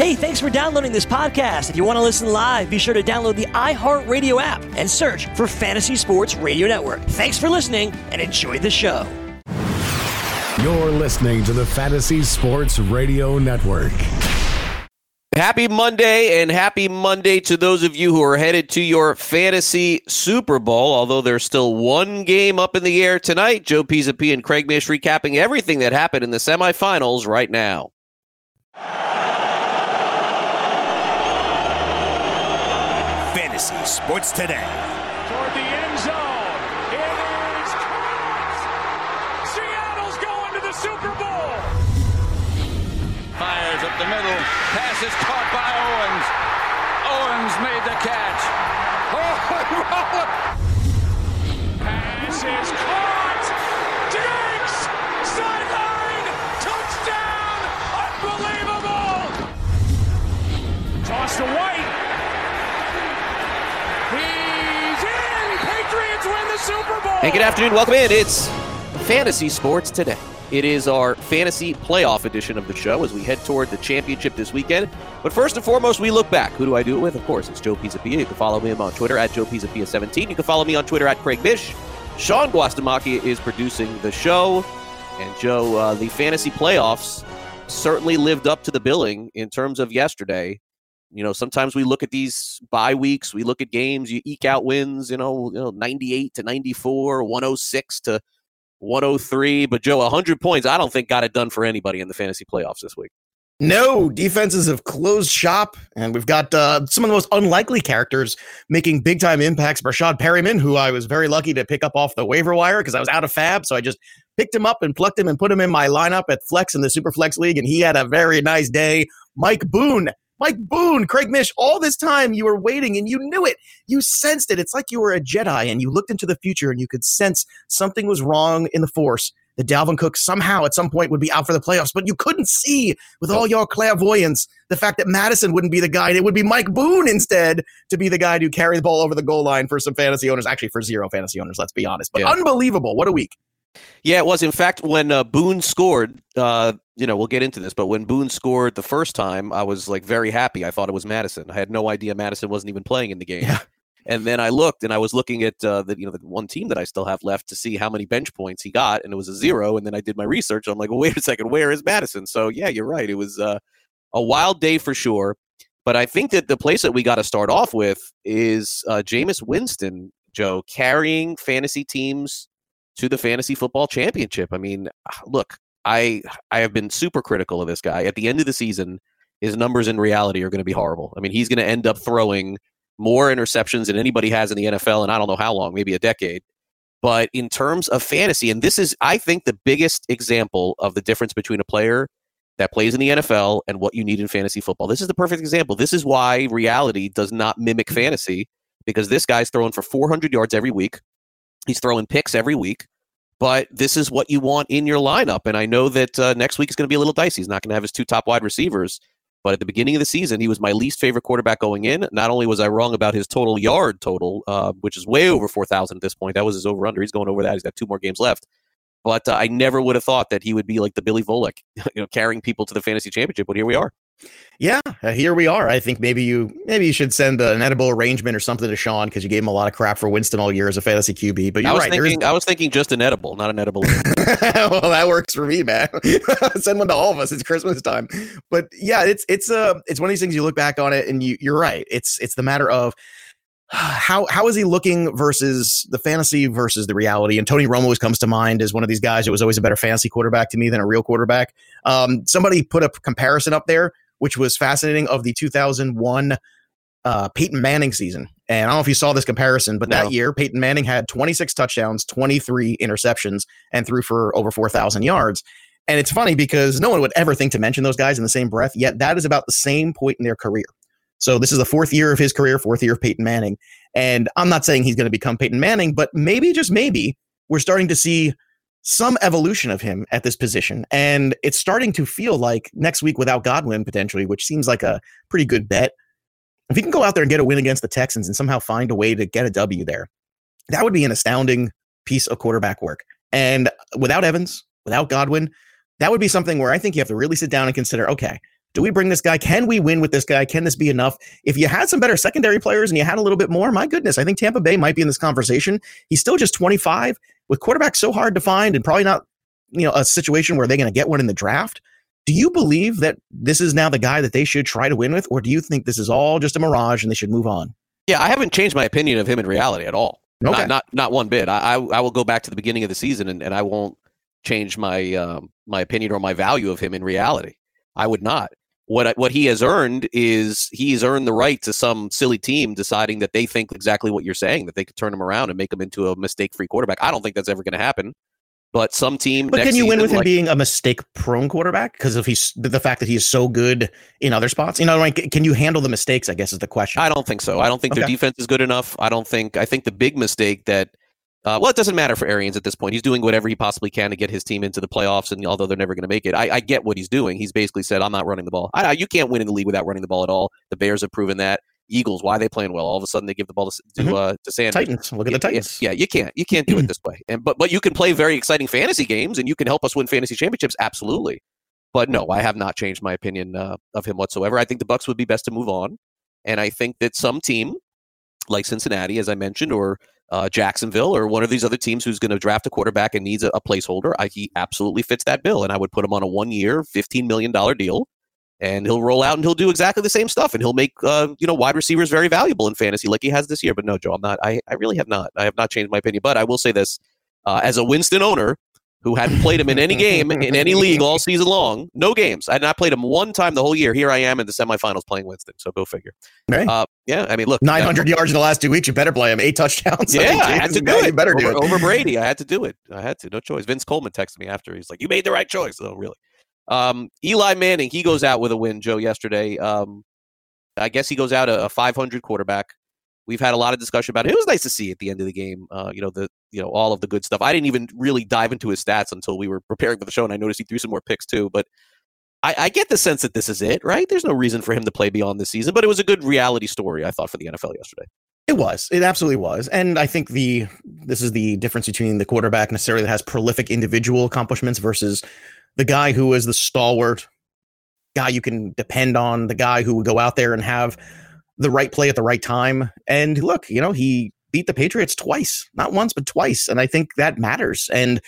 Hey, thanks for downloading this podcast. If you want to listen live, be sure to download the iHeartRadio app and search for Fantasy Sports Radio Network. Thanks for listening and enjoy the show. You're listening to the Fantasy Sports Radio Network. Happy Monday, and happy Monday to those of you who are headed to your fantasy Super Bowl. Although there's still one game up in the air tonight, Joe Pisapia and Craig Mish recapping everything that happened in the semifinals right now. Fantasy Sports Today. Hey, good afternoon. Welcome in. It's Fantasy Sports Today. It is our fantasy playoff edition of the show as we head toward the championship this weekend. But first and foremost, we look back. Who do I do it with? Of course, it's Joe Pisapia. You can follow me on Twitter at Joe Pisapia17. You can follow me on Twitter at Craig Mish. Sean Guastamacchia is producing the show. And Joe, uh, the fantasy playoffs certainly lived up to the billing in terms of yesterday. You know, sometimes we look at these bye weeks, we look at games, you eke out wins, you know, you know 98 to 94, 106 to 103. But Joe, 100 points, I don't think got it done for anybody in the fantasy playoffs this week. No, defenses have closed shop, and we've got uh, some of the most unlikely characters making big time impacts. Breshad Perriman, who I was very lucky to pick up off the waiver wire because I was out of FAAB. So I just picked him up and plucked him and put him in my lineup at Flex in the Super Flex League, and he had a very nice day. Mike Boone Mike Boone, Craig Mish, all this time you were waiting and you knew it. You sensed it. It's like you were a Jedi and you looked into the future and you could sense something was wrong in the Force. That Dalvin Cook somehow at some point would be out for the playoffs, but you couldn't see with all your clairvoyance the fact that Mattison wouldn't be the guy. It would be Mike Boone instead to be the guy to carry the ball over the goal line for some fantasy owners. Actually, for zero fantasy owners, let's be honest. But yeah. unbelievable. What a week. Yeah, it was. In fact, when uh, Boone scored, uh, you know, we'll get into this, but when Boone scored the first time, I was like very happy. I thought it was Mattison. I had no idea Mattison wasn't even playing in the game. Yeah. And then I looked, and I was looking at uh, the you know the one team that I still have left to see how many bench points he got, and it was a zero. And then I did my research. I'm like, well, wait a second, where is Mattison? So yeah, you're right. It was uh, a wild day for sure. But I think that the place that we got to start off with is uh, Jameis Winston, Joe, carrying fantasy teams to the fantasy football championship. I mean, look, I I have been super critical of this guy. At the end of the season, his numbers in reality are going to be horrible. I mean, he's going to end up throwing more interceptions than anybody has in the NFL, and I don't know how long, maybe a decade. But in terms of fantasy, and this is, I think, the biggest example of the difference between a player that plays in the NFL and what you need in fantasy football. This is the perfect example. This is why reality does not mimic fantasy because this guy's throwing for 400 yards every week. He's throwing picks every week, but this is what you want in your lineup. And I know that uh, next week is going to be a little dicey. He's not going to have his two top wide receivers. But at the beginning of the season, he was my least favorite quarterback going in. Not only was I wrong about his total yard total, uh, which is way over 4,000 at this point, that was his over under. He's going over that. He's got two more games left. But uh, I never would have thought that he would be like the Billy Volek, you know, carrying people to the fantasy championship. But here we are. Yeah, uh, here we are. I think maybe you maybe you should send an edible arrangement or something to Sean because you gave him a lot of crap for Winston all year as a fantasy QB. But you're I was right. Thinking, I was thinking just an edible, not an edible. well, that works for me, man. send one to all of us. It's Christmas time. But yeah, it's it's uh it's one of these things you look back on it and you you're right. It's it's the matter of how how is he looking versus the fantasy versus the reality? And Tony Romo always comes to mind as one of these guys that was always a better fantasy quarterback to me than a real quarterback. Um, somebody put a comparison up there which was fascinating, of the 2001 uh, Peyton Manning season. And I don't know if you saw this comparison, but no. that year, Peyton Manning had 26 touchdowns, 23 interceptions, and threw for over 4,000 yards. And it's funny because no one would ever think to mention those guys in the same breath, yet that is about the same point in their career. So this is the fourth year of his career, fourth year of Peyton Manning. And I'm not saying he's going to become Peyton Manning, but maybe, just maybe, we're starting to see some evolution of him at this position. And it's starting to feel like next week without Godwin potentially, which seems like a pretty good bet. If he can go out there and get a win against the Texans and somehow find a way to get a W there, that would be an astounding piece of quarterback work. And without Evans, without Godwin, that would be something where I think you have to really sit down and consider okay, Do we bring this guy? Can we win with this guy? Can this be enough? If you had some better secondary players and you had a little bit more, my goodness, I think Tampa Bay might be in this conversation. He's still just 25 with quarterbacks so hard to find and probably not, you know, a situation where they're going to get one in the draft. Do you believe that this is now the guy that they should try to win with, or do you think this is all just a mirage and they should move on? Yeah, I haven't changed my opinion of him in reality at all. Okay. Not, not not one bit. I, I I will go back to the beginning of the season and, and I won't change my um, my opinion or my value of him in reality. I would not. What what he has earned is he's earned the right to some silly team deciding that they think exactly what you're saying that they could turn him around and make him into a mistake free quarterback. I don't think that's ever going to happen. But some team. But can you win season, with him like- being a mistake prone quarterback? Because of he's the fact that he is so good in other spots. You know, like can you handle the mistakes? I guess is the question. I don't think so. I don't think their defense is good enough. I don't think. I think the big mistake that. Uh, well, it doesn't matter for Arians at this point. He's doing whatever he possibly can to get his team into the playoffs, and although they're never going to make it, I, I get what he's doing. He's basically said, "I'm not running the ball. I, you can't win in the league without running the ball at all." The Bears have proven that. Eagles, why are they playing well? All of a sudden, they give the ball to to, Mhm. uh, to Sanders. Titans. Look at the Yeah, yeah, Titans. Yeah, you can't. You can't do it this way. And but but you can play very exciting fantasy games, and you can help us win fantasy championships. Absolutely. But no, I have not changed my opinion uh, of him whatsoever. I think the Bucs would be best to move on, and I think that some team like Cincinnati, as I mentioned, or uh, Jacksonville, or one of these other teams who's going to draft a quarterback and needs a, a placeholder, I, he absolutely fits that bill, and I would put him on a one-year, fifteen million dollar deal. And he'll roll out and he'll do exactly the same stuff, and he'll make uh, you know wide receivers very valuable in fantasy, like he has this year. But no, Joe, I'm not. I, I really have not. I have not changed my opinion. But I will say this: uh, as a Winston owner, who hadn't played him in any game in any league all season long. No games. I had not played him one time the whole year. Here I am in the semifinals playing Winston. So go figure. Uh, yeah, I mean, look, 900 yards in the last two weeks. You better play him. Eight touchdowns. Yeah, I had to do it. You better do over, it. over Brady. I had to do it. I had to. No choice. Vince Coleman texted me after. He's like, "You made the right choice." Oh, really? Um, Eli Manning. He goes out with a win. Joe yesterday. Um, I guess he goes out a, a 500 quarterback. We've had a lot of discussion about it. It was nice to see at the end of the game. Uh, you know the you know all of the good stuff. I didn't even really dive into his stats until we were preparing for the show, and I noticed he threw some more picks too. But I, I get the sense that this is it, right? There's no reason for him to play beyond this season, but it was a good reality story, I thought, for the NFL yesterday. It was. It absolutely was. And I think the this is the difference between the quarterback necessarily that has prolific individual accomplishments versus the guy who is the stalwart guy you can depend on, the guy who would go out there and have the right play at the right time. And look, you know, he beat the Patriots twice, not once, but twice. And I think that matters. And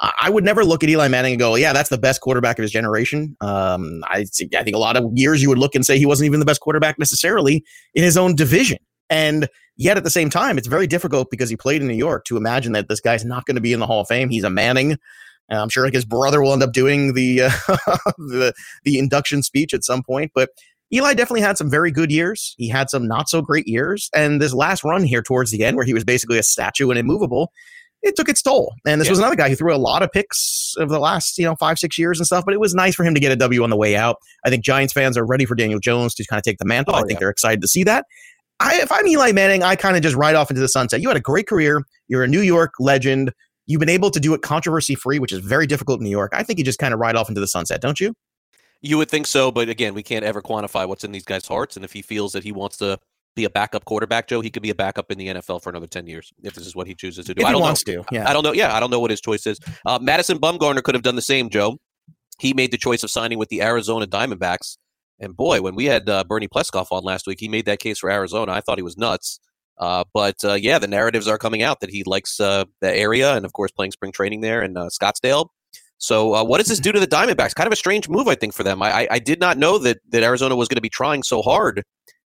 I would never look at Eli Manning and go, yeah, that's the best quarterback of his generation. Um, I, I think a lot of years you would look and say he wasn't even the best quarterback necessarily in his own division. And yet at the same time, it's very difficult because he played in New York to imagine that this guy's not going to be in the Hall of Fame. He's a Manning. And I'm sure like his brother will end up doing the, uh, the the induction speech at some point. But Eli definitely had some very good years. He had some not so great years, and this last run here towards the end, where he was basically a statue and immovable, it took its toll. And this Yeah. was another guy who threw a lot of picks over the last you know five six years and stuff. But it was nice for him to get a W on the way out. I think Giants fans are ready for Daniel Jones to kind of take the mantle. Oh, I think yeah. they're excited to see that. I, if I'm Eli Manning, I kind of just ride off into the sunset. You had a great career. You're a New York legend. You've been able to do it controversy free, which is very difficult in New York. I think you just kind of ride off into the sunset, don't you? You would think so, but again, we can't ever quantify what's in these guys' hearts. And if he feels that he wants to be a backup quarterback, Joe, he could be a backup in the NFL for another 10 years if this is what he chooses to do. If I he don't wants know. to, yeah. I don't know. Yeah, I don't know what his choice is. Uh, Madison Bumgarner could have done the same, Joe. He made the choice of signing with the Arizona Diamondbacks. And boy, when we had uh, Bernie Pleskoff on last week, he made that case for Arizona. I thought he was nuts. Uh, but uh, yeah, the narratives are coming out that he likes uh, the area and, of course, playing spring training there in uh, Scottsdale. So, uh, what does this do to the Diamondbacks? Kind of a strange move, I think, for them. I, I, I did not know that that Arizona was going to be trying so hard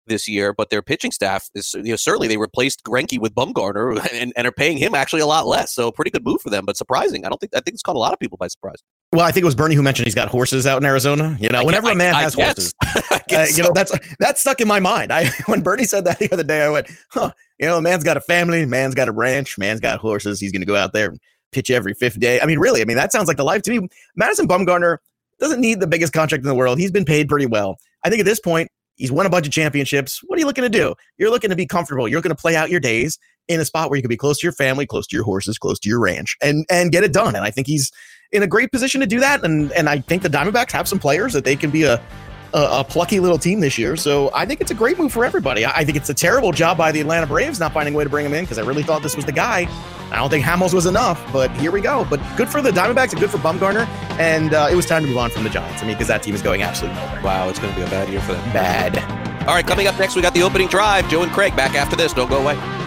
this year, but their pitching staff is you know certainly they replaced Greinke with Bumgarner and, and are paying him actually a lot less. So, pretty good move for them, but surprising. I don't think I think it's caught a lot of people by surprise. Well, I think it was Bernie who mentioned he's got horses out in Arizona. You know, I whenever a man I- I has guess. horses, uh, you know that's that's stuck in my mind. I when Bernie said that the other day, I went, "Huh, you know, a man's got a family, man's got a ranch, man's got horses. He's going to go out there and pitch every fifth day." I mean, really, I mean that sounds like the life to me. Madison Bumgarner doesn't need the biggest contract in the world. He's been paid pretty well. I think at this point, he's won a bunch of championships. What are you looking to do? You're looking to be comfortable. You're going to play out your days in a spot where you can be close to your family, close to your horses, close to your ranch, and and get it done. And I think he's in a great position to do that. And and I think the Diamondbacks have some players that they can be a a, a, plucky little team this year. So I think it's a great move for everybody. I, I think it's a terrible job by the Atlanta Braves not finding a way to bring him in because I really thought this was the guy. I don't think Hamels was enough, but here we go. But good for the Diamondbacks and good for Bumgarner. And uh, it was time to move on from the Giants. I mean, because that team is going absolutely nowhere. Wow, it's going to be a bad year for them. Bad. All right, coming up next, we got the opening drive. Joe and Craig back after this. Don't go away.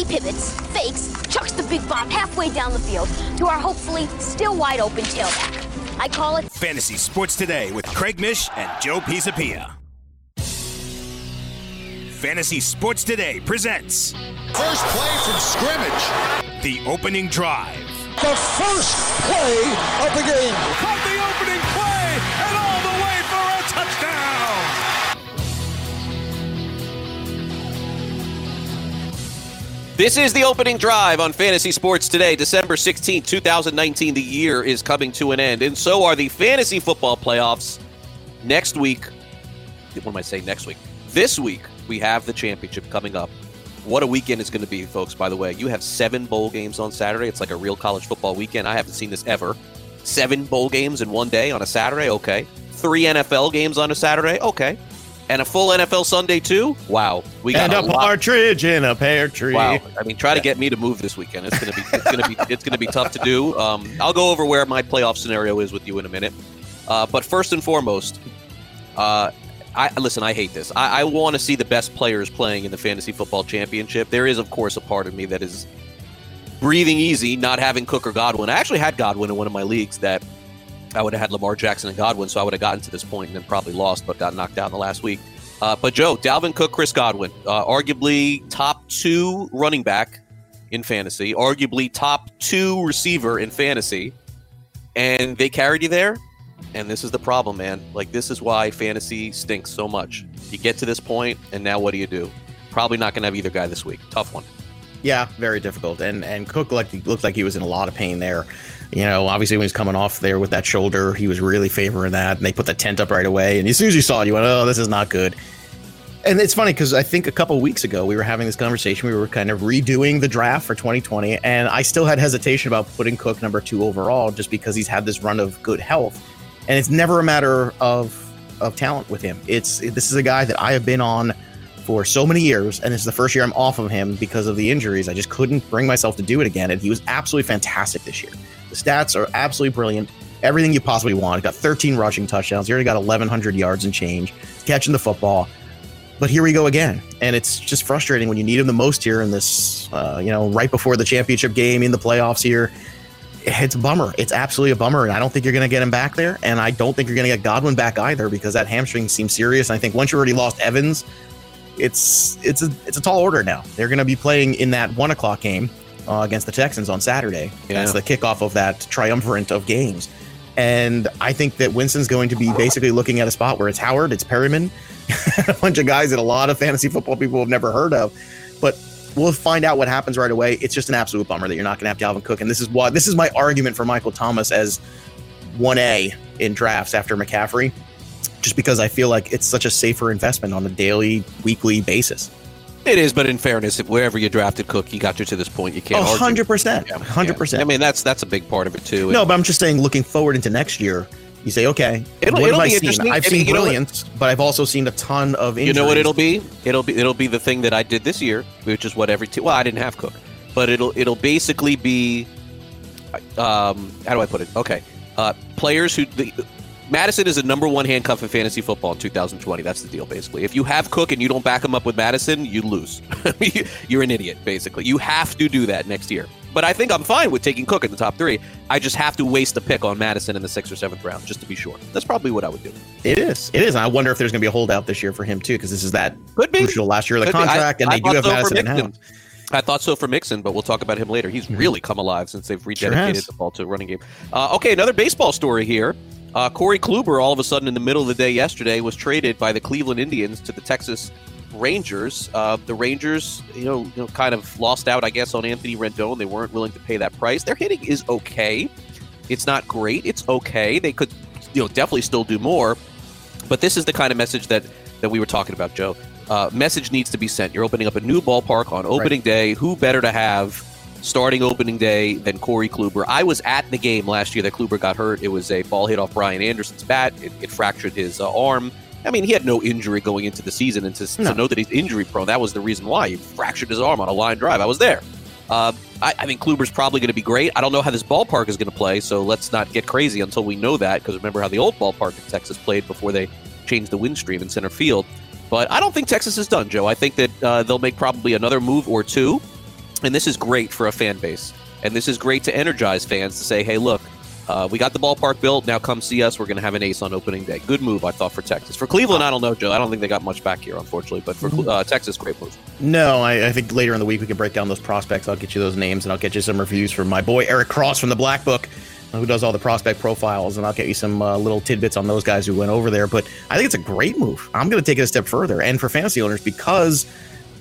He pivots, fakes, chucks the big bomb halfway down the field to our hopefully still wide open tailback. I call it Fantasy Sports Today with Craig Mish and Joe Pisapia. Fantasy Sports Today presents First play from scrimmage. The opening drive. The first play of the game. This is the opening drive on Fantasy Sports Today, December 16th, 2019. The year is coming to an end, and so are the fantasy football playoffs. Next week, what am I saying next week? This week, we have the championship coming up. What a weekend it's going to be, folks, by the way. You have seven bowl games on Saturday. It's like a real college football weekend. I haven't seen this ever. Seven bowl games in one day on a Saturday? Okay. Three NFL games on a Saturday? Okay. And a full NFL Sunday, too? Wow. We got and a, a partridge in a pear tree. Wow. I mean, try to get me to move this weekend. It's gonna be it's gonna be it's gonna be tough to do. Um, I'll go over where my playoff scenario is with you in a minute. Uh, but first and foremost, uh, I listen. I hate this. I, I want to see the best players playing in the fantasy football championship. There is, of course, a part of me that is breathing easy, not having Cook or Godwin. I actually had Godwin in one of my leagues that I would have had Lamar Jackson and Godwin, so I would have gotten to this point and then probably lost, but got knocked out in the last week. Uh, but Joe, Dalvin Cook, Chris Godwin, uh, arguably top two running back in fantasy, arguably top two receiver in fantasy, and they carried you there. And this is the problem, man. Like this is why fantasy stinks so much. You get to this point, and now what do you do? Probably not going to have either guy this week. Tough one. Yeah, very difficult. And and Cook looked like he was in a lot of pain there. You know, obviously when he's coming off there with that shoulder, he was really favoring that, and they put the tent up right away. And as soon as you saw it, you went, "Oh, this is not good." And it's funny because I think a couple weeks ago we were having this conversation. We were kind of redoing the draft for 2020, and I still had hesitation about putting Cook number two overall just because he's had this run of good health, and it's never a matter of of talent with him. It's this is a guy that I have been on for so many years, and this is the first year I'm off of him because of the injuries. I just couldn't bring myself to do it again, and he was absolutely fantastic this year. The stats are absolutely brilliant. Everything you possibly want. Got 13 rushing touchdowns. He already got 1,100 yards and change, catching the football. But here we go again, and it's just frustrating when you need him the most here in this, uh, you know, right before the championship game in the playoffs here. It's a bummer. It's absolutely a bummer, and I don't think you're going to get him back there, and I don't think you're going to get Godwin back either because that hamstring seems serious. And I think once you already lost Evans, it's it's a it's a tall order now. They're going to be playing in that one o'clock game uh, against the Texans on Saturday. Yeah. That's the kickoff of that triumvirate of games. And I think that Winston's going to be basically looking at a spot where it's Howard, it's Perriman, a bunch of guys that a lot of fantasy football people have never heard of. But we'll find out what happens right away. It's just an absolute bummer that you're not going to have Dalvin Cook. And this is why this is my argument for Michael Thomas as 1A in drafts after McCaffrey, just because I feel like it's such a safer investment on a daily, weekly basis. It is, but in fairness, if wherever you drafted Cook, you got you to this point. You can't. hundred percent, hundred percent. I mean, that's that's a big part of it too. No, but I'm just saying, looking forward into next year, you say, okay, it'll, what it'll have be I interesting. seen? I've I seen mean, you know what- brilliance, but I've also seen a ton of injuries. You know what it'll be? It'll be it'll be the thing that I did this year, which is what every team. Well, I didn't have Cook, but it'll it'll basically be. Um, how do I put it? Okay, uh, players who the, Mattison is a number one handcuff in fantasy football in 2020. That's the deal, basically. If you have Cook and you don't back him up with Mattison, you lose. You're an idiot, basically. You have to do that next year. But I think I'm fine with taking Cook in the top three. I just have to waste a pick on Mattison in the sixth or seventh round, just to be sure. That's probably what I would do. It is. It is. I wonder if there's going to be a holdout this year for him too, because this is that Could be. crucial last year of the Could be. I- contract, and I they do have so Mattison in house. I thought so for Mixon, but we'll talk about him later. He's Mm-hmm. really come alive since they've rededicated has. the ball to a running game. Uh, okay, another baseball story here. Uh, Corey Kluber, all of a sudden in the middle of the day yesterday, was traded by the Cleveland Indians to the Texas Rangers. Uh, the Rangers, you know, you know, kind of lost out, I guess, on Anthony Rendon. They weren't willing to pay that price. Their hitting is okay. It's not great. It's okay. They could, you know, definitely still do more. But this is the kind of message that that we were talking about, Joe. Uh, message needs to be sent. You're opening up a new ballpark on opening day. Who better to have starting opening day than Corey Kluber? I was at the game last year that Kluber got hurt. It was a ball hit off Brian Anderson's bat. It, it fractured his uh, arm. I mean, he had no injury going into the season, and to, No. to know that he's injury prone, that was the reason why he fractured his arm on a line drive. I was there. Uh, I, I think Kluber's probably going to be great. I don't know how this ballpark is going to play, so let's not get crazy until we know that. Because remember how the old ballpark in Texas played before they changed the wind stream in center field. But I don't think Texas is done, Joe. I think that uh, they'll make probably another move or two, and this is great for a fan base, and this is great to energize fans to say, "Hey, look, uh, we got the ballpark built. Now come see us. We're going to have an ace on opening day." Good move, I thought, for Texas. For Cleveland, I don't know, Joe. I don't think they got much back here, unfortunately. But for uh, Texas, great move. No, I, I think later in the week we can break down those prospects. I'll get you those names and I'll get you some reviews from my boy Eric Cross from the Black Book, who does all the prospect profiles, and I'll get you some uh, little tidbits on those guys who went over there. But I think it's a great move. I'm going to take it a step further, and for fantasy owners because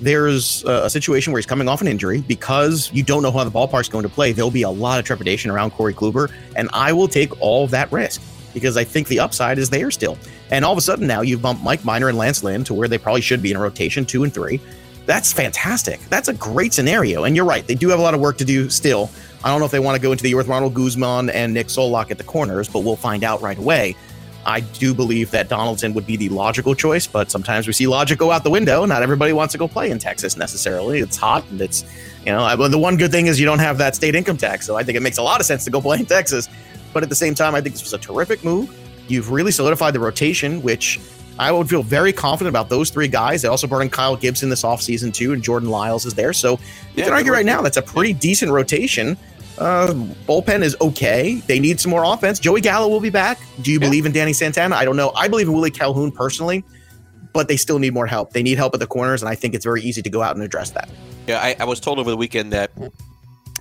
there's a, situation where he's coming off an injury because you don't know how the ballpark's going to play. There'll be a lot of trepidation around Corey Kluber, and I will take all that risk because I think the upside is there still. And all of a sudden now you've bumped Mike Minor and Lance Lynn to where they probably should be in a rotation two and three. That's fantastic. That's a great scenario. And you're right, they do have a lot of work to do still. I don't know if they want to go into the year with Ronald Guzman and Nick Solak at the corners, but we'll find out right away. I do believe that Donaldson would be the logical choice, but sometimes we see logic go out the window. Not everybody wants to go play in Texas necessarily. It's hot and it's, you know, I- well, the one good thing is you don't have that state income tax. So I think it makes a lot of sense to go play in Texas. But at the same time, I think this was a terrific move. You've really solidified the rotation, which I would feel very confident about those three guys. They also brought in Kyle Gibson this offseason, too, and Jordan Lyles is there. So you Yeah, can argue right now that's a pretty decent rotation. Uh, bullpen is okay. They need some more offense. Joey Gallo will be back. Do you believe in Danny Santana? I don't know. I believe in Willie Calhoun personally, but they still need more help. They need help at the corners, and I think it's very easy to go out and address that. Yeah, I, I was told over the weekend that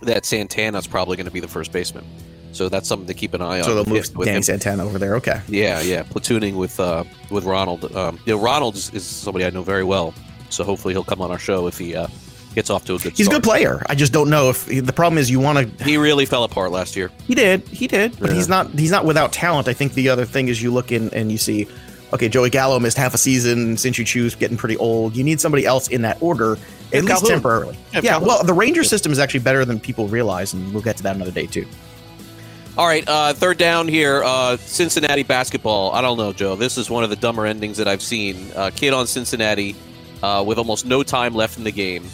that Santana's probably going to be the first baseman. So that's something to keep an eye on. So they'll move with Danny him. Santana over there. Okay. Yeah, yeah, platooning with uh, with Ronald. Um, you know, Ronald is, is somebody I know very well, so hopefully he'll come on our show if he uh, gets off to a good. He's a good player. I just don't know if the problem is you want to. He really fell apart last year. He did. He did. But Yeah. he's not. He's not without talent. I think the other thing is you look in and you see, okay, Joey Gallo missed half a season. Shin-Soo Choo's getting pretty old, you need somebody else in that order at least Calhoun. temporarily. Yeah, Yeah. Well, the Ranger system is actually better than people realize, and we'll get to that another day too. All right, uh, third down here. Uh, Cincinnati basketball. I don't know, Joe. This is one of the dumber endings that I've seen. Uh, kid on Cincinnati uh, with almost no time left in the game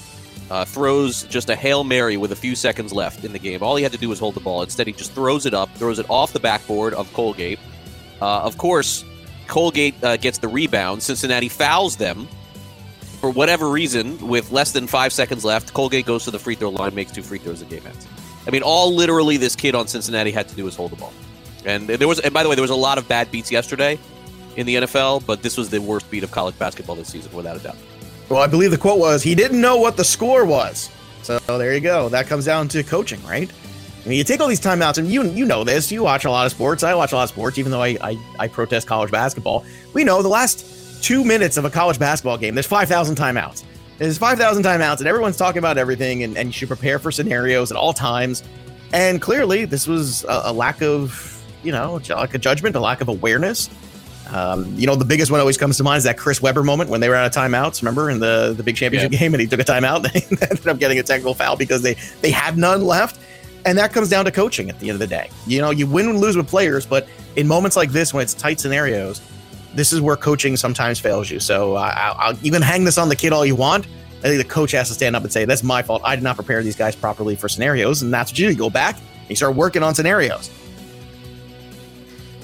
uh, throws just a hail mary with a few seconds left in the game. All he had to do was hold the ball. Instead, he just throws it up, throws it off the backboard of Colgate. Uh, of course, Colgate uh, gets the rebound. Cincinnati fouls them for whatever reason. With less than five seconds left, Colgate goes to the free throw line, makes two free throws, and game ends. I mean, all literally this kid on Cincinnati had to do was hold the ball. And there was, and by the way, there was a lot of bad beats yesterday in the NFL, but this was the worst beat of college basketball this season, without a doubt. Well, I believe the quote was he didn't know what the score was. So there you go. That comes down to coaching, right? I mean, you take all these timeouts, and you you know this. You watch a lot of sports. I watch a lot of sports, even though I I, I protest college basketball. We know the last two minutes of a college basketball game. There's five thousand timeouts. There's five thousand timeouts, and everyone's talking about everything, and, and you should prepare for scenarios at all times. And clearly, this was a, a lack of you know like a judgment, a lack of awareness. Um, you know, the biggest one always comes to mind is that Chris Webber moment when they were out of timeouts. Remember in the the big championship Yeah. game, and he took a timeout. They ended up getting a technical foul because they they had none left. And that comes down to coaching at the end of the day. You know, you win and lose with players, but in moments like this, when it's tight scenarios, this is where coaching sometimes fails you. So I, I'll, I'll, you can hang this on the kid all you want. I think the coach has to stand up and say, "That's my fault. I did not prepare these guys properly for scenarios." And that's what you do. You go back and you start working on scenarios.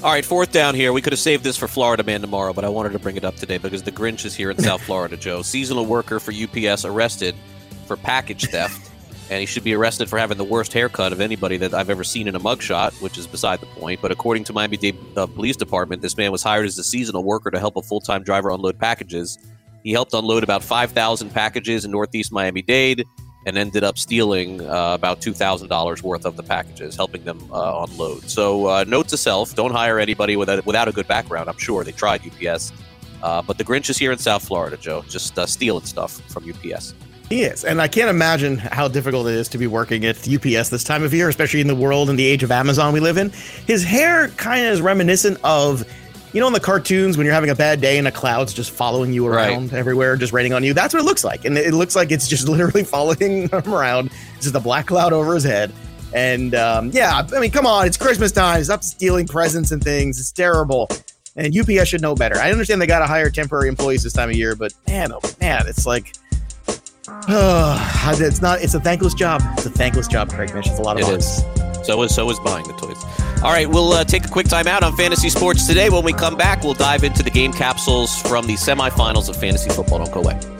All right, fourth down here. We could have saved this for Florida Man tomorrow, but I wanted to bring it up today because the Grinch is here in South Florida, Joe. Seasonal worker for UPS arrested for package theft, and he should be arrested for having the worst haircut of anybody that I've ever seen in a mugshot, which is beside the point. But according to Miami Dade uh, Police Department, this man was hired as a seasonal worker to help a full time driver unload packages. He helped unload about 5,000 packages in Northeast Miami Dade. And ended up stealing uh, about two thousand dollars worth of the packages, helping them uh, unload. So, uh, note to self: don't hire anybody without without a good background. I'm sure they tried UPS, uh, but the Grinch is here in South Florida, Joe, just uh, stealing stuff from UPS. He is. And I can't imagine how difficult it is to be working at UPS this time of year, especially in the world and the age of Amazon we live in. His hair kind of is reminiscent of, you know, in the cartoons when you're having a bad day and a cloud's just following you around right. everywhere, just raining on you. That's what it looks like. And it looks like it's just literally following him around. It's just a black cloud over his head. And um, yeah, I mean, come on, it's Christmas time. Stop stealing presents and things. It's terrible. And UPS should know better. I understand they got to hire temporary employees this time of year, but man, oh man, it's like it's not. It's a thankless job. It's a thankless job, Craig Mish. It's a lot of it is. So is so is buying the toys. All right, we'll uh, take a quick time out on fantasy sports today. When we come back, we'll dive into the game capsules from the semifinals of fantasy football. Don't go away.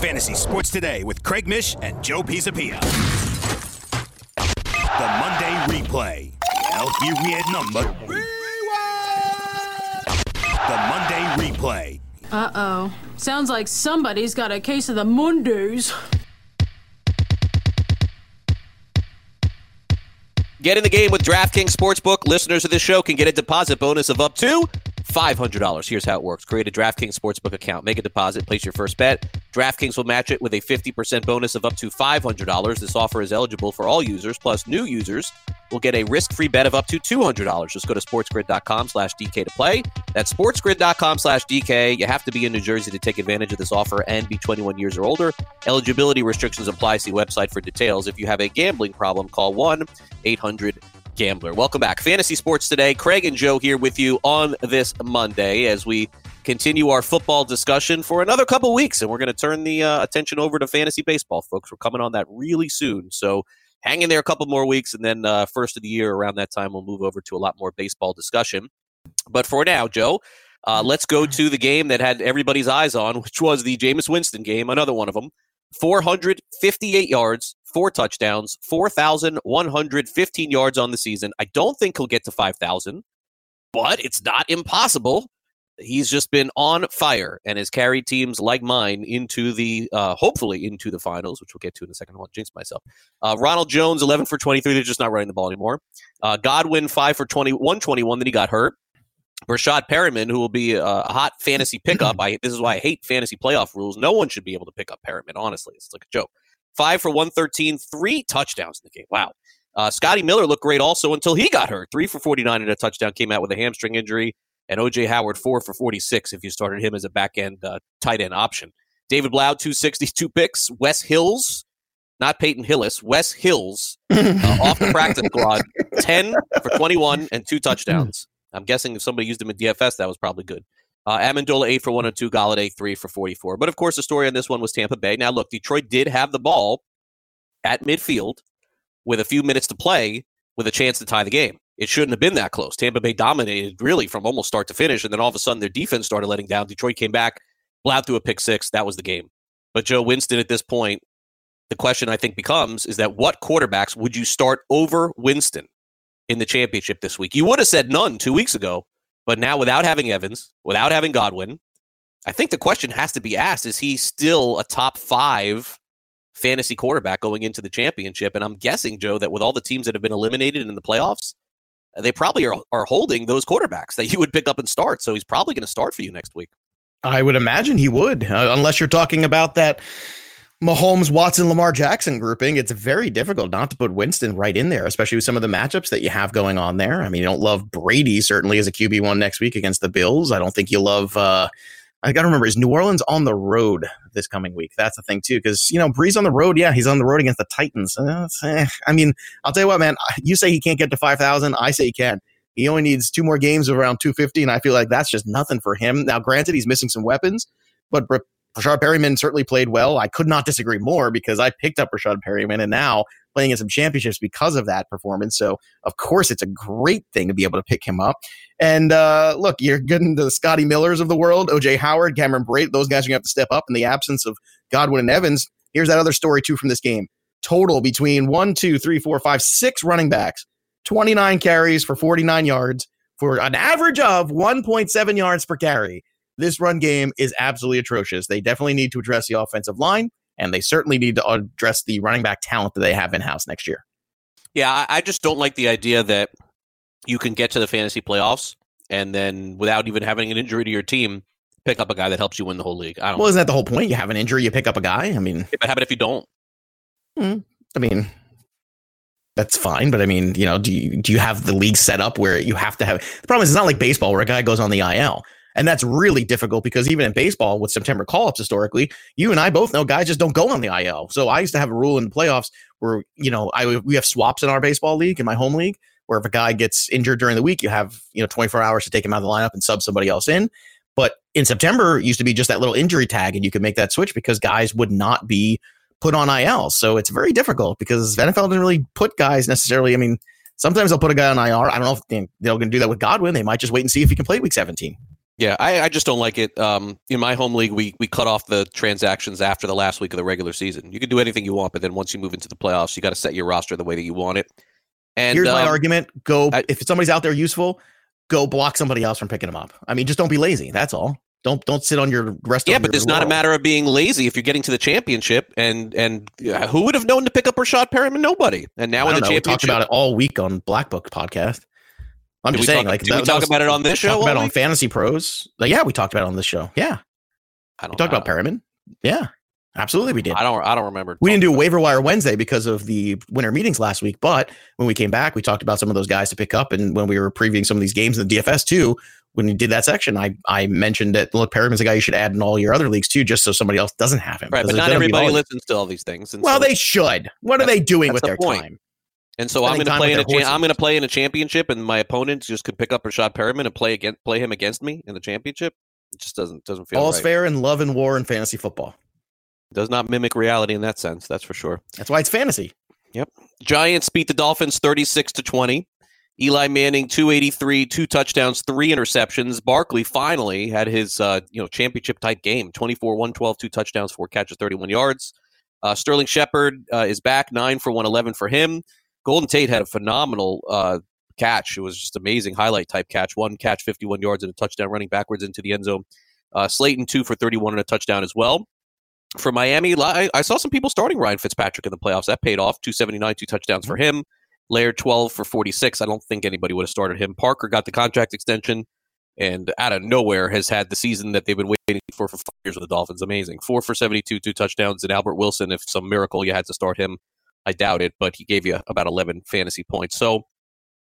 Fantasy Sports Today with Craig Mish and Joe Pisapia. The Monday replay. LP read number. The Monday replay. Uh oh. Sounds like somebody's got a case of the Mondays. Get in the game with DraftKings Sportsbook. Listeners of this show can get a deposit bonus of up to $500. Here's how it works. Create a DraftKings Sportsbook account, make a deposit, place your first bet. DraftKings will match it with a 50% bonus of up to $500. This offer is eligible for all users, plus new users will get a risk-free bet of up to $200. Just go to sportsgrid.com slash DK to play. That's sportsgrid.com slash DK. You have to be in New Jersey to take advantage of this offer and be 21 years or older. Eligibility restrictions apply. See website for details. If you have a gambling problem, call 1 800 Gambler. Welcome back. Fantasy Sports Today. Craig and Joe here with you on this Monday as we continue our football discussion for another couple weeks. And we're going to turn the uh, attention over to fantasy baseball, folks. We're coming on that really soon. So hang in there a couple more weeks. And then uh, first of the year, around that time, we'll move over to a lot more baseball discussion. But for now, Joe, uh, let's go to the game that had everybody's eyes on, which was the Jameis Winston game, another one of them. 458 yards, four touchdowns, 4,115 yards on the season. I don't think he'll get to 5,000, but it's not impossible. He's just been on fire and has carried teams like mine into the, uh, hopefully, into the finals, which we'll get to in a second. I won't jinx myself. Uh, Ronald Jones, 11 for 23. They're just not running the ball anymore. Uh, Godwin, 5 for 20, 121. Then he got hurt. Breshad Perriman, who will be a hot fantasy pickup. I this is why I hate fantasy playoff rules. No one should be able to pick up Perriman. Honestly, it's like a joke. Five for one thirteen, three touchdowns in the game. Wow. Uh, Scotty Miller looked great also until he got hurt. Three for forty nine and a touchdown. Came out with a hamstring injury. And OJ Howard four for forty six. If you started him as a back end uh, tight end option. David sixty two picks. Wes Hills not Peyton Hillis, Wes Hills uh, off the practice squad, 10 for 21 and two touchdowns. I'm guessing if somebody used him in DFS, that was probably good. Uh, Amendola eight for one and two, Golladay three for 44. But of course, the story on this one was Tampa Bay. Now, look, Detroit did have the ball at midfield with a few minutes to play with a chance to tie the game. It shouldn't have been that close. Tampa Bay dominated really from almost start to finish, and then all of a sudden their defense started letting down. Detroit came back, plowed through a pick six. That was the game. But Joe Winston at this point, the question I think becomes is that what quarterbacks would you start over Winston? in the championship this week. You would have said none two weeks ago, but now without having Evans, without having Godwin, I think the question has to be asked is he still a top five fantasy quarterback going into the championship? And I'm guessing, Joe, that with all the teams that have been eliminated in the playoffs, they probably are, are holding those quarterbacks that you would pick up and start. So he's probably going to start for you next week. I would imagine he would, uh, unless you're talking about that Mahomes, Watson, Lamar Jackson grouping, it's very difficult not to put Winston right in there, especially with some of the matchups that you have going on there. I mean, you don't love Brady certainly as a QB one next week against the Bills. I don't think you love. Uh, I got to remember, is New Orleans on the road this coming week? That's the thing too, because you know Brees on the road. Yeah, he's on the road against the Titans. Uh, eh. I mean, I'll tell you what, man. You say he can't get to five thousand. I say he can. He only needs two more games of around 250, and I feel like that's just nothing for him. Now, granted, he's missing some weapons, but Rashard Perriman certainly played well. I could not disagree more because I picked up Rashard Perriman, and now playing in some championships because of that performance. So, of course, it's a great thing to be able to pick him up. And uh, look, you're getting the Scotty Millers of the world, OJ Howard, Cameron Brate. Those guys are going to have to step up in the absence of Godwin and Evans. Here's that other story, too, from this game. Total between one, two, three, four, five, six running backs, 29 carries for 49 yards for an average of 1.7 yards per carry. This run game is absolutely atrocious. They definitely need to address the offensive line and they certainly need to address the running back talent that they have in house next year. Yeah, I just don't like the idea that you can get to the fantasy playoffs and then without even having an injury to your team, pick up a guy that helps you win the whole league. I don't. Well, isn't that the whole point? You have an injury, you pick up a guy. I mean, yeah, but how about if you don't? Hmm, I mean, that's fine. But I mean, you know, do you do you have the league set up where you have to have? The problem is, it's not like baseball where a guy goes on the IL. And that's really difficult because even in baseball with September call ups historically, you and I both know guys just don't go on the IL. So I used to have a rule in the playoffs where, you know, I we have swaps in our baseball league, in my home league, where if a guy gets injured during the week, you have, you know, 24 hours to take him out of the lineup and sub somebody else in. But in September, used to be just that little injury tag, and you could make that switch because guys would not be put on IL. So it's very difficult because NFL doesn't really put guys necessarily. I mean, sometimes they'll put a guy on IR. I don't know if they, they're going to do that with Godwin. They might just wait and see if he can play week 17. Yeah, I, I, just don't like it. Um, in my home league, we we cut off the transactions after the last week of the regular season. You can do anything you want, but then once you move into the playoffs, you got to set your roster the way that you want it. And here's um, my argument: go I, if somebody's out there useful, go block somebody else from picking them up. I mean, just don't be lazy. That's all. Don't don't sit on your rest. Yeah, but it's not a matter of being lazy. If you're getting to the championship, and and uh, who would have known to pick up Rashad Perriman? Nobody. And now in the know, championship, we talked about it all week on Black Book podcast. I'm did just saying, talk, like, did that, we talk was, about it on this show? Talk about on Fantasy Pros. Like, yeah, we talked about it on this show. Yeah, I don't. We talked about Perriman. Yeah, absolutely, we did. I don't. I don't remember. We didn't do waiver wire Wednesday because of the winter meetings last week. But when we came back, we talked about some of those guys to pick up, and when we were previewing some of these games in the DFS too, when we did that section, I I mentioned that look, Perriman's a guy you should add in all your other leagues too, just so somebody else doesn't have him. Right, but not everybody listens to all these things. well, so they should. What are they doing with the their point. time? And so I'm going to play in a cha- I'm going to play in a championship, and my opponent just could pick up Rashad Perriman and play against play him against me in the championship. It just doesn't doesn't feel all's right. fair in love and war and fantasy football. Does not mimic reality in that sense. That's for sure. That's why it's fantasy. Yep. Giants beat the Dolphins 36 to 20. Eli Manning 283, two touchdowns, three interceptions. Barkley finally had his uh, you know championship type game 24 112, two touchdowns, four catches, 31 yards. Uh, Sterling Shepard uh, is back, nine for 111 for him. Golden Tate had a phenomenal uh, catch. It was just amazing highlight type catch. One catch, 51 yards, and a touchdown running backwards into the end zone. Uh, Slayton, two for 31 and a touchdown as well. For Miami, I, I, saw some people starting Ryan Fitzpatrick in the playoffs. That paid off. 279, two touchdowns for him. Laird, 12 for 46. I don't think anybody would have started him. Parker got the contract extension and out of nowhere has had the season that they've been waiting for for five years with the Dolphins. Amazing. Four for 72, two touchdowns. And Albert Wilson, if some miracle you had to start him, I doubt it, but he gave you about 11 fantasy points. So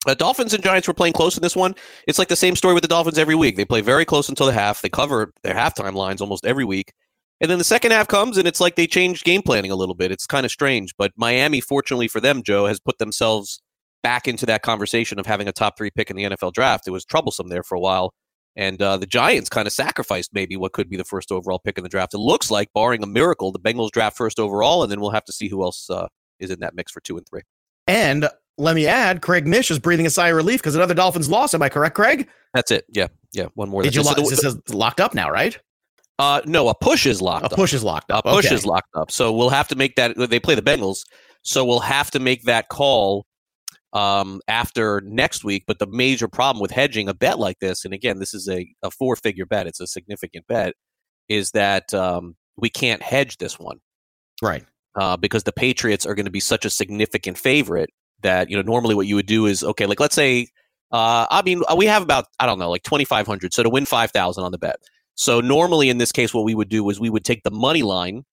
uh, Dolphins and Giants were playing close in this one. It's like the same story with the Dolphins every week. They play very close until the half. They cover their halftime lines almost every week. And then the second half comes and it's like they change game planning a little bit. It's kind of strange. But Miami, fortunately for them, Joe, has put themselves back into that conversation of having a top three pick in the NFL draft. It was troublesome there for a while. And uh, the Giants kind of sacrificed maybe what could be the first overall pick in the draft. It looks like, barring a miracle, the Bengals draft first overall, and then we'll have to see who else uh, is in that mix for two and three. And let me add, Craig Mish is breathing a sigh of relief because another Dolphins loss. Am I correct, Craig? That's it. Yeah, yeah. One more. Did you lock, this is locked up now, right? Uh, no, a push is locked. A up. push is locked up. A push okay. is locked up. So we'll have to make that. They play the Bengals, so we'll have to make that call um, after next week. But the major problem with hedging a bet like this, and again, this is a, a four figure bet. It's a significant bet. Is that um, we can't hedge this one, right? Uh, because the Patriots are going to be such a significant favorite that you know normally what you would do is okay, like let's say uh, I mean we have about I don't know like twenty five hundred, so to win five thousand on the bet. So normally in this case, what we would do is we would take the money line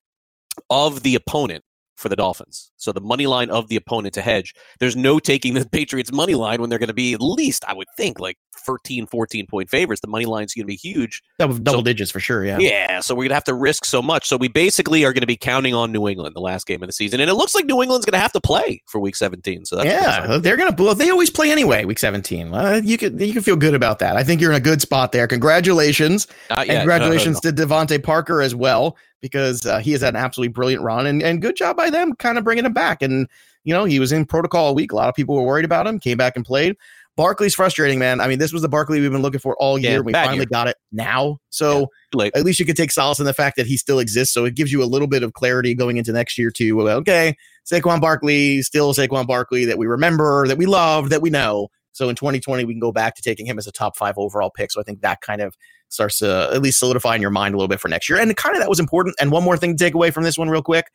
of the opponent for the Dolphins. So the money line of the opponent to hedge. There's no taking the Patriots money line when they're going to be at least I would think like 13, 14 point favorites. The money line's going to be huge. Double, double So- digits for sure. Yeah. Yeah, so we're gonna have to risk so much. So we basically are going to be counting on New England the last game of the season, and it looks like New England's going to have to play for Week 17. So that's yeah, they're gonna. Well, they always play anyway. Week seventeen. Uh, you can you can feel good about that. I think you're in a good spot there. Congratulations, yet. congratulations No, no, to DeVante Parker as well because uh, he has had an absolutely brilliant run and and good job by them, kind of bringing him back. And you know he was in protocol a week. A lot of people were worried about him. Came back and played. Barkley's frustrating, man. I mean, this was the Barkley we've been looking for all Yeah, year. we finally year. got it now. So Too late. at least you could take solace in the fact that he still exists. So it gives you a little bit of clarity going into next year too. Well, okay, Saquon Barkley, still Saquon Barkley that we remember, that we love, that we know. So in 2020, we can go back to taking him as a top five overall pick. So I think that kind of starts to at least solidify in your mind a little bit for next year. And kind of that was important. And one more thing to take away from this one, real quick.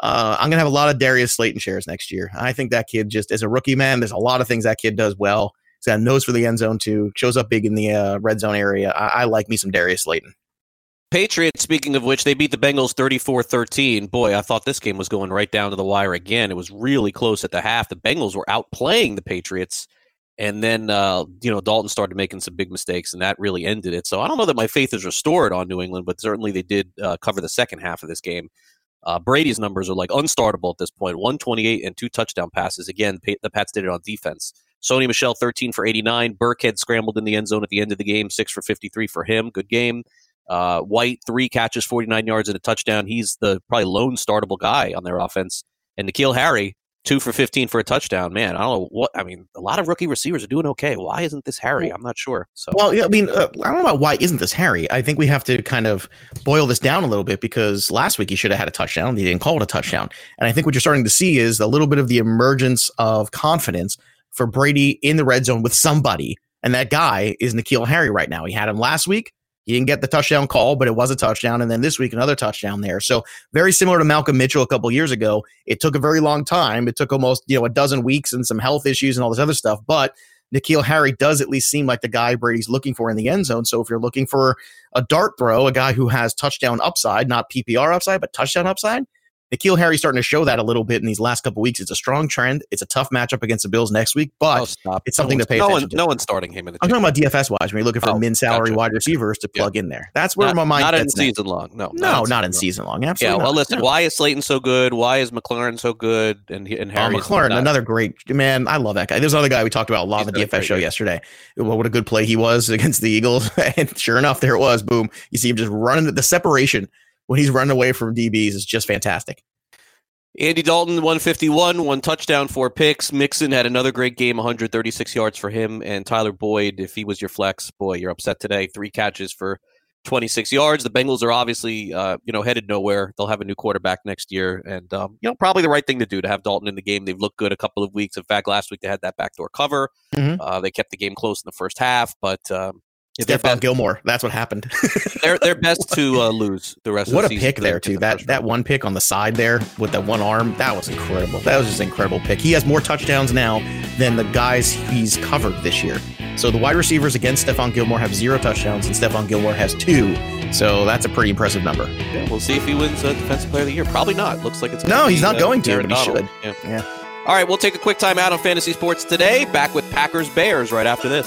Uh, I'm gonna have a lot of Darius Slayton shares next year. I think that kid just as a rookie man, there's a lot of things that kid does well. He's got a nose for the end zone too. Shows up big in the uh, red zone area. I, I like me some Darius Slayton. Patriots, speaking of which, they beat the Bengals 34 13. Boy, I thought this game was going right down to the wire again. It was really close at the half. The Bengals were outplaying the Patriots. And then, uh, you know, Dalton started making some big mistakes, and that really ended it. So I don't know that my faith is restored on New England, but certainly they did uh, cover the second half of this game. Uh, Brady's numbers are like unstartable at this point 128 and two touchdown passes. Again, the Pats did it on defense. Sony Michel, 13 for 89. Burkhead scrambled in the end zone at the end of the game, 6 for 53 for him. Good game. Uh, White, three catches, 49 yards and a touchdown. He's the probably lone startable guy on their offense. And N'Keal Harry, two for 15 for a touchdown. Man, I don't know what, I mean, a lot of rookie receivers are doing okay. Why isn't this Harry? I'm not sure. So, Well, yeah, I mean, uh, I don't know about why isn't this Harry. I think we have to kind of boil this down a little bit because last week he should have had a touchdown. He didn't call it a touchdown, and I think what you're starting to see is a little bit of the emergence of confidence for Brady in the red zone with somebody, and that guy is N'Keal Harry right now. He had him last week. He didn't get the touchdown call, but it was a touchdown, and then this week another touchdown there. So very similar to Malcolm Mitchell a couple years ago. It took a very long time. It took almost you know a dozen weeks and some health issues and all this other stuff, but N'Keal Harry does at least seem like the guy Brady's looking for in the end zone. So if you're looking for a dart throw, a guy who has touchdown upside, not PPR upside, but touchdown upside, N'Keal Harry starting to show that a little bit in these last couple weeks. It's a strong trend. It's a tough matchup against the Bills next week, but oh, it's something no to pay no attention one, to. No one's starting him in the I'm talking about DFS wise when you're looking for Oh, min salary gotcha. wide receivers to Yeah. plug in there. That's where not, my mind is. not in season long. No, No, not in long. season long. Yeah, Absolutely. well, not. listen. No. Why is Slayton so good? Why is McLaurin so good? And and Oh, Harry is McLaurin, another great man. I love that guy. There's another guy we talked about a lot on the DFS show guy. yesterday. Well, what a good play he was against the Eagles. and sure enough, there it was. Boom. You see him just running the separation when he's running away from DBs is just fantastic. Andy Dalton, 151, one touchdown, four picks. Mixon had another great game, 136 yards for him. And Tyler Boyd, if he was your flex, boy, you're upset today. Three catches for 26 yards. The Bengals are obviously, uh, you know, headed nowhere. They'll have a new quarterback next year, and um, you know, probably the right thing to do to have Dalton in the game. They've looked good a couple of weeks. In fact, last week they had that backdoor cover. Mhm. Uh, they kept the game close in the first half, but um, they're, Stephon best, Gilmore. That's what happened. they're they're best to uh, lose the rest. what of a the season. What a pick there too. That first that one pick on the side there with that one arm, that was incredible. That was just an incredible pick. He has more touchdowns now than the guys he's covered this year. So the wide receivers against Stephon Gilmore have zero touchdowns, and Stephon Gilmore has two. So that's a pretty impressive number. Yeah, we'll see if he wins uh, Defensive Player of the Year. Probably not. Looks like it's No, gonna he's be, not uh, going to, but he should. Yeah. Yeah. All right, we'll take a quick time out on Fantasy Sports today. Back with Packers Bears right after this.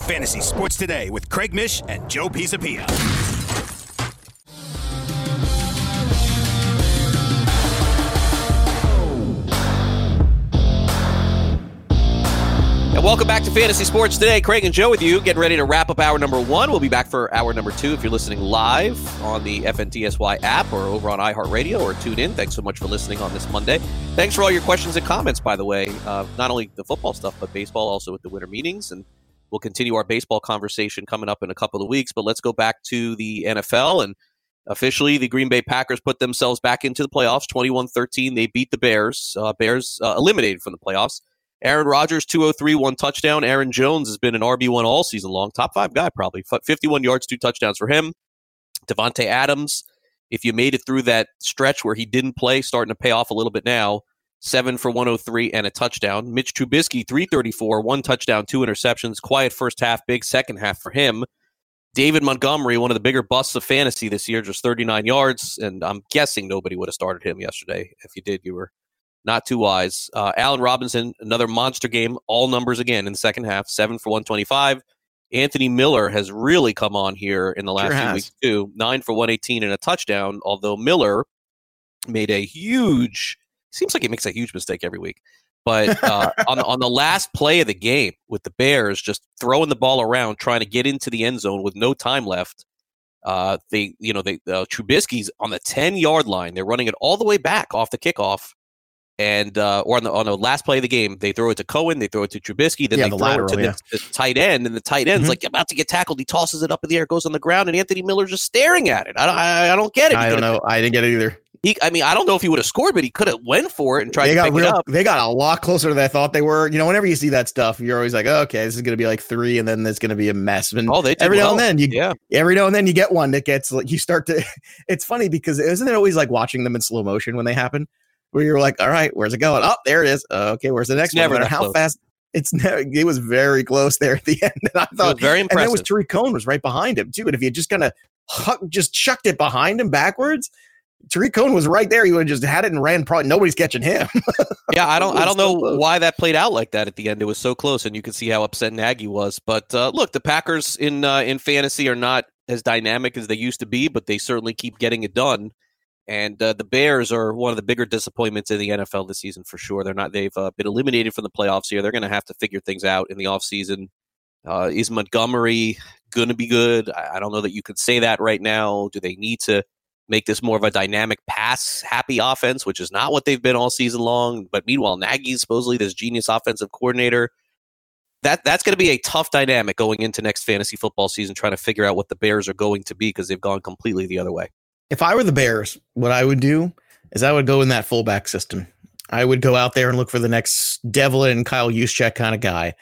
Fantasy Sports Today with Craig Mish and Joe Pisapia. And welcome back to Fantasy Sports today. Craig and Joe with you, getting ready to wrap up hour number one. We'll be back for hour number two if you're listening live on the FNTSY app or over on iHeartRadio or tune in. Thanks so much for listening on this Monday. Thanks for all your questions and comments, by the way. Uh, not only the football stuff, but baseball also with the winter meetings. And we'll continue our baseball conversation coming up in a couple of weeks. But let's go back to the NFL. And Officially, the Green Bay Packers put themselves back into the playoffs 21 13. They beat the Bears. Uh, Bears uh, eliminated from the playoffs. Aaron Rodgers, 203, one touchdown. Aaron Jones has been an RB1 all season long. Top five guy, probably. 51 yards, two touchdowns for him. Davante Adams, if you made it through that stretch where he didn't play, starting to pay off a little bit now, seven for 103 and a touchdown. Mitch Trubisky, 334, one touchdown, two interceptions. Quiet first half, big second half for him. David Montgomery, one of the bigger busts of fantasy this year, just 39 yards. And I'm guessing nobody would have started him yesterday. If you did, you were not too wise. Uh, Allen Robinson, another monster game, all numbers again in the second half, seven for 125. Anthony Miller has really come on here in the last Sure few has. weeks, too. Nine for 118 and a touchdown, although Miller made a huge, seems like he makes a huge mistake every week. But uh, on, on the last play of the game with the Bears just throwing the ball around, trying to get into the end zone with no time left, uh, they, you know, they uh, Trubisky's on the ten yard line. They're running it all the way back off the kickoff, and uh, or on the on the last play of the game, they throw it to Cohen, they throw it to Trubisky, then Yeah, they the throw lateral, it to yeah. the, the tight end, and the tight end's Mhm. like about to get tackled. He tosses it up in the air, goes on the ground, and Anthony Miller's just staring at it. I don't, I, I don't get it. I don't know. I didn't get it either. He, I mean, I don't know if he would have scored, but he could have went for it and tried they to got pick it real, up. they got a lot closer than I thought they were. You know, whenever you see that stuff, you're always like, oh, okay, this is going to be like three, and then there's going to be a mess. And Oh, they every now and then you, Yeah. every now and then you get one that gets like you start to. It's funny because isn't it always like watching them in slow motion when they happen, where you're like, all right, where's it going? Oh, there it is. Uh, okay, where's the next one? never No how close. fast. It's never. It was very close there at the end. And I thought very impressive. And then was. Tarik Cohen was right behind him too. And if he had just kind of just chucked it behind him backwards, Tarik Cohen was right there. He would have just had it and ran. Probably nobody's catching him. Yeah, I don't, I don't know why that played out like that at the end. It was so close, and you could see how upset Nagy was. But uh, look, the Packers in uh, in fantasy are not as dynamic as they used to be, but they certainly keep getting it done. And uh, the Bears are one of the bigger disappointments in the NFL this season for sure. They're not. They've uh, been eliminated from the playoffs here. They're going to have to figure things out in the offseason. Uh, is Montgomery going to be good? I, I don't know that you could say that right now. Do they need to make this more of a dynamic pass happy offense, which is not what they've been all season long. But meanwhile, Nagy's supposedly this genius offensive coordinator. That that's going to be a tough dynamic going into next fantasy football season, trying to figure out what the Bears are going to be because they've gone completely the other way. if I were the Bears, what I would do is I would go in that fullback system. I would go out there and look for the next Develin and Kyle Juszczyk kind of guy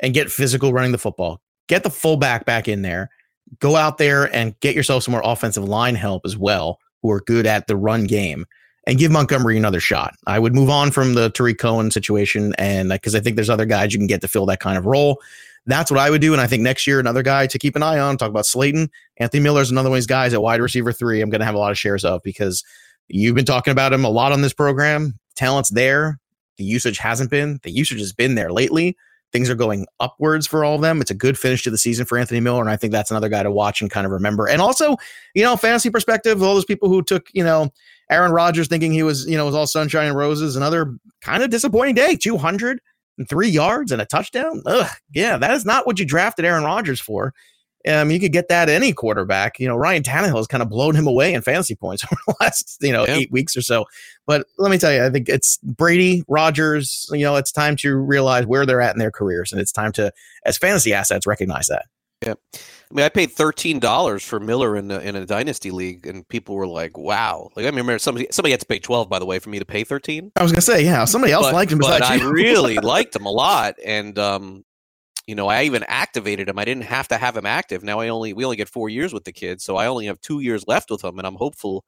and get physical running the football. Get the fullback back in there. Go out there and get yourself some more offensive line help as well, who are good at the run game, and give Montgomery another shot. I would move on from the Tarik Cohen situation, and because I think there's other guys you can get to fill that kind of role. That's what I would do. And I think next year, another guy to keep an eye on. Talk about Slayton. Anthony Miller is another one of these guys at wide receiver three. I'm going to have a lot of shares of because you've been talking about him a lot on this program. Talent's there. The usage hasn't been. The usage has been there lately. Things are going upwards for all of them. It's a good finish to the season for Anthony Miller. And I think that's another guy to watch and kind of remember. And also, you know, fantasy perspective, all those people who took, you know, Aaron Rodgers thinking he was, you know, was all sunshine and roses, another kind of disappointing day, 203 yards and a touchdown. Ugh, yeah, that is not what you drafted Aaron Rodgers for. Um, you could get that any quarterback. You know, Ryan Tannehill has kind of blown him away in fantasy points over the last, you know, eight weeks or so. But let me tell you, I think it's Brady, Rodgers. You know, it's time to realize where they're at in their careers, and it's time to, as fantasy assets, recognize that. Yeah, I mean, I paid thirteen dollars for Miller in a, in a dynasty league, and people were like, "Wow!" Like I remember somebody somebody had to pay twelve, by the way, for me to pay thirteen. I was gonna say, yeah, somebody else but, liked him but I really liked him a lot, and um, you know, I even activated him. I didn't have to have him active. Now I only we only get four years with the kid, so I only have two years left with him, and I'm hopeful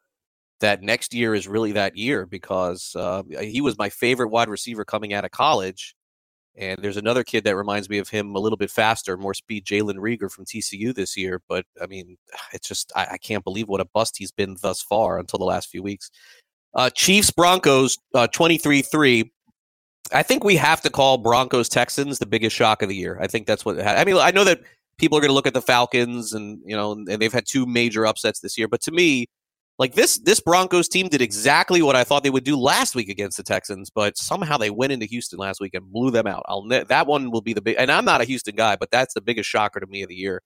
that next year is really that year because uh, he was my favorite wide receiver coming out of college. And there's another kid that reminds me of him a little bit faster, more speed, Jalen Reagor from TCU this year. But I mean, it's just I, I can't believe what a bust he's been thus far until the last few weeks. Uh, Chiefs Broncos uh, 23-3. I think we have to call Broncos Texans the biggest shock of the year. I think that's what I mean. I know that people are going to look at the Falcons and you know, and they've had two major upsets this year, but to me, like this this Broncos team did exactly what I thought they would do last week against the Texans, but somehow they went into Houston last week and blew them out. I'll that one will be the big. And I'm not a Houston guy, but that's the biggest shocker to me of the year.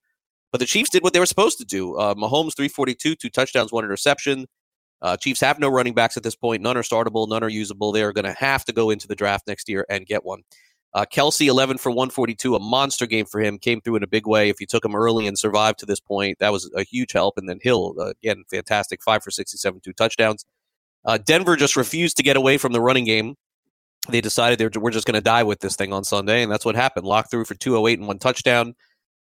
But the Chiefs did what they were supposed to do. Uh, Mahomes 342, two touchdowns, one interception. Uh, Chiefs have no running backs at this point. None are startable. None are usable. They are going to have to go into the draft next year and get one. Uh, Kelce, 11 for 142, a monster game for him. Came through in a big way. If you took him early and survived to this point, that was a huge help. And then Hill, uh, again, fantastic. 5 for 67, two touchdowns. Uh, Denver just refused to get away from the running game. They decided they were, we're just going to die with this thing on Sunday, and that's what happened. Locked through for 208 and one touchdown.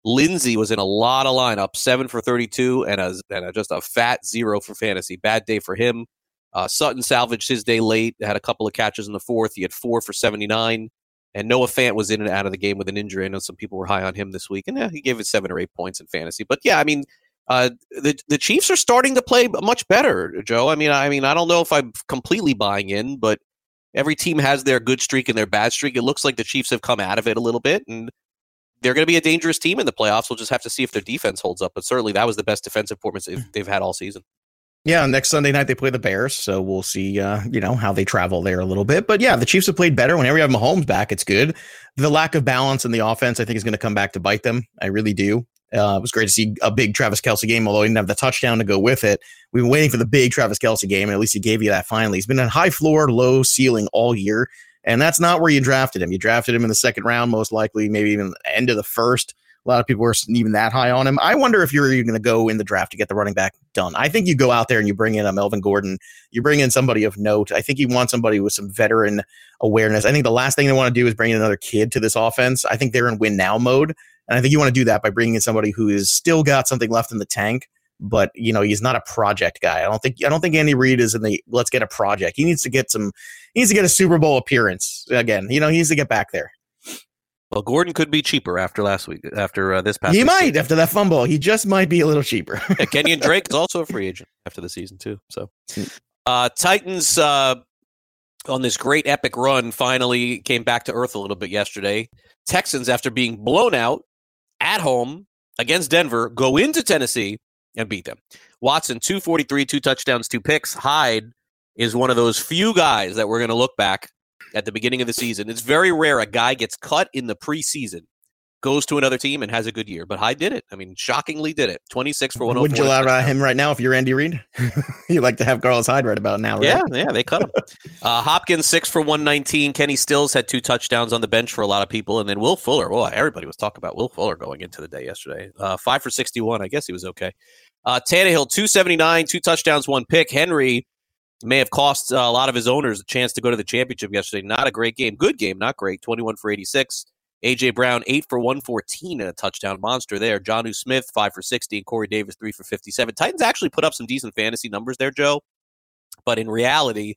Lindsey was in a lot of lineup, seven for 32, and, a, and a, just a fat zero for fantasy. Bad day for him. Uh, Sutton salvaged his day late, had a couple of catches in the fourth. He had four for 79. And Noah Fant was in and out of the game with an injury. I know some people were high on him this week, and yeah, he gave it seven or eight points in fantasy. But yeah, I mean, uh, the the Chiefs are starting to play much better, Joe. I mean, I mean, I don't know if I'm completely buying in, but every team has their good streak and their bad streak. It looks like the Chiefs have come out of it a little bit, and they're going to be a dangerous team in the playoffs. We'll just have to see if their defense holds up. But certainly, that was the best defensive performance they've, they've had all season. Yeah, next Sunday night they play the Bears, so we'll see. Uh, you know how they travel there a little bit, but yeah, the Chiefs have played better. Whenever you have Mahomes back, it's good. The lack of balance in the offense, I think, is going to come back to bite them. I really do. Uh, it was great to see a big Travis Kelce game, although he didn't have the touchdown to go with it. We've been waiting for the big Travis Kelce game, and at least he gave you that finally. He's been a high floor, low ceiling all year, and that's not where you drafted him. You drafted him in the second round, most likely, maybe even end of the first. A lot of people were even that high on him. I wonder if you're even going to go in the draft to get the running back done. I think you go out there and you bring in a Melvin Gordon. You bring in somebody of note. I think you want somebody with some veteran awareness. I think the last thing they want to do is bring in another kid to this offense. I think they're in win now mode. And I think you want to do that by bringing in somebody who has still got something left in the tank, but you know he's not a project guy. I don't think I don't think Andy Reid is in the let's get a project. He needs to get some. He needs to get a Super Bowl appearance again. You know he needs to get back there. Well, Gordon could be cheaper after last week. After uh, this past, he might after that fumble. He just might be a little cheaper. yeah, Kenyan Drake is also a free agent after the season too. So, uh, Titans uh, on this great epic run finally came back to earth a little bit yesterday. Texans, after being blown out at home against Denver, go into Tennessee and beat them. Watson, two forty three, two touchdowns, two picks. Hyde is one of those few guys that we're going to look back at the beginning of the season. It's very rare a guy gets cut in the preseason, goes to another team, and has a good year. But Hyde did it. I mean, shockingly did it. 26 for 104. Wouldn't you allow him right now if you're Andy Reid? you like to have Carlos Hyde right about now, right? Yeah, yeah, they cut him. uh, Hopkins, 6 for 119. Kenny Stills had two touchdowns on the bench for a lot of people. And then Will Fuller. Well, everybody was talking about Will Fuller going into the day yesterday. Uh, 5 for 61. I guess he was okay. Uh, Tannehill, 279, two touchdowns, one pick. Henry, may have cost uh, a lot of his owners a chance to go to the championship yesterday. Not a great game. Good game, not great. 21 for 86. AJ Brown, 8 for 114 and a touchdown monster there. Jonnu Smith, 5 for 60. And Corey Davis, 3 for 57. Titans actually put up some decent fantasy numbers there, Joe. But in reality,